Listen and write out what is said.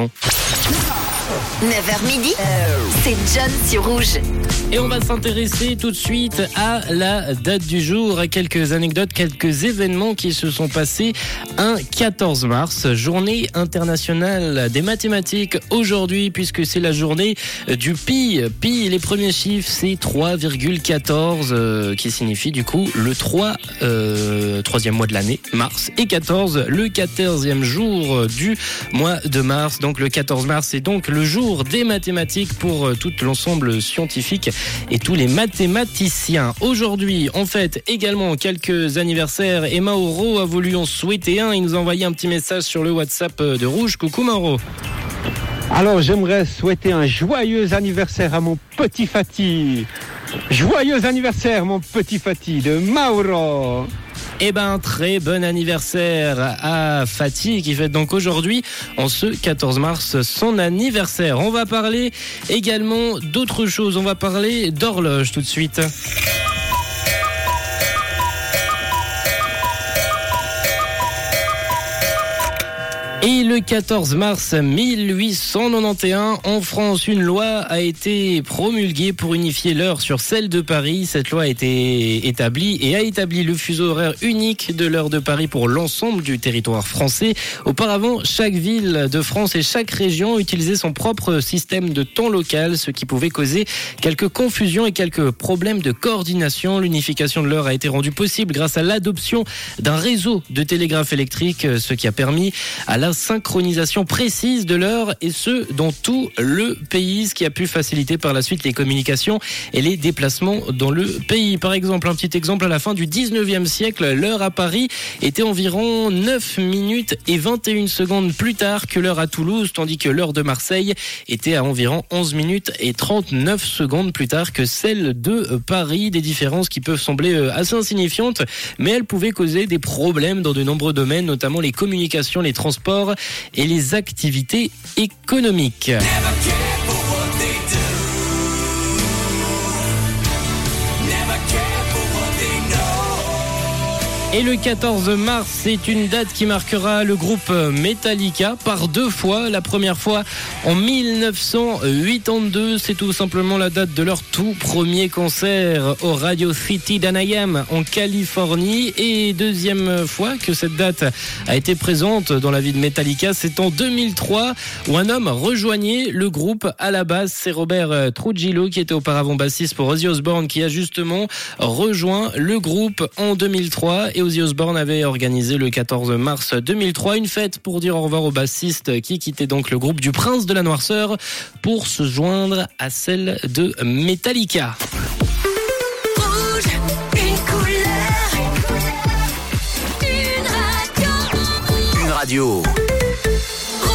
Não. 9h midi, c'est John sur Rouge. Et on va s'intéresser tout de suite à la date du jour, à quelques anecdotes, quelques événements qui se sont passés un 14 mars, journée internationale des mathématiques aujourd'hui, puisque c'est la journée du pi. Pi, les premiers chiffres, c'est 3,14, euh, qui signifie du coup le 3, euh, troisième mois de l'année, mars, et 14, le 14e jour du mois de mars. Donc le 14 mars, c'est donc le jour des mathématiques pour euh, tout l'ensemble scientifique et tous les mathématiciens. Aujourd'hui, on fête également quelques anniversaires et Mauro a voulu en souhaiter un. Il nous a envoyé un petit message sur le WhatsApp de Rouge. Coucou Mauro. Alors j'aimerais souhaiter un joyeux anniversaire à mon petit Fatih. Joyeux anniversaire mon petit Fatih de Mauro. Eh ben, très bon anniversaire à Fatih qui fête donc aujourd'hui, en ce 14 mars, son anniversaire. On va parler également d'autres choses. On va parler d'horloge tout de suite. Et le 14 mars 1891, en France, une loi a été promulguée pour unifier l'heure sur celle de Paris. Cette loi a été établie et a établi le fuseau horaire unique de l'heure de Paris pour l'ensemble du territoire français. Auparavant, chaque ville de France et chaque région utilisait son propre système de temps local, ce qui pouvait causer quelques confusions et quelques problèmes de coordination. L'unification de l'heure a été rendue possible grâce à l'adoption d'un réseau de télégraphe électrique, ce qui a permis à la synchronisation précise de l'heure et ce dans tout le pays, ce qui a pu faciliter par la suite les communications et les déplacements dans le pays. Par exemple, un petit exemple à la fin du 19e siècle, l'heure à Paris était environ 9 minutes et 21 secondes plus tard que l'heure à Toulouse, tandis que l'heure de Marseille était à environ 11 minutes et 39 secondes plus tard que celle de Paris. Des différences qui peuvent sembler euh, assez insignifiantes, mais elles pouvaient causer des problèmes dans de nombreux domaines, notamment les communications, les transports et les activités économiques. Et le 14 mars, c'est une date qui marquera le groupe Metallica par deux fois. La première fois en 1982, c'est tout simplement la date de leur tout premier concert au Radio City d'Anaheim en Californie. Et deuxième fois que cette date a été présente dans la vie de Metallica, c'est en 2003 où un homme rejoignait le groupe à la base. C'est Robert Trujillo qui était auparavant bassiste pour Ozzy Osbourne qui a justement rejoint le groupe en 2003 et Ozzy Osbourne avait organisé le 14 mars 2003 une fête pour dire au revoir au bassiste qui quittait donc le groupe du Prince de la Noirceur pour se joindre à celle de Metallica. Radio.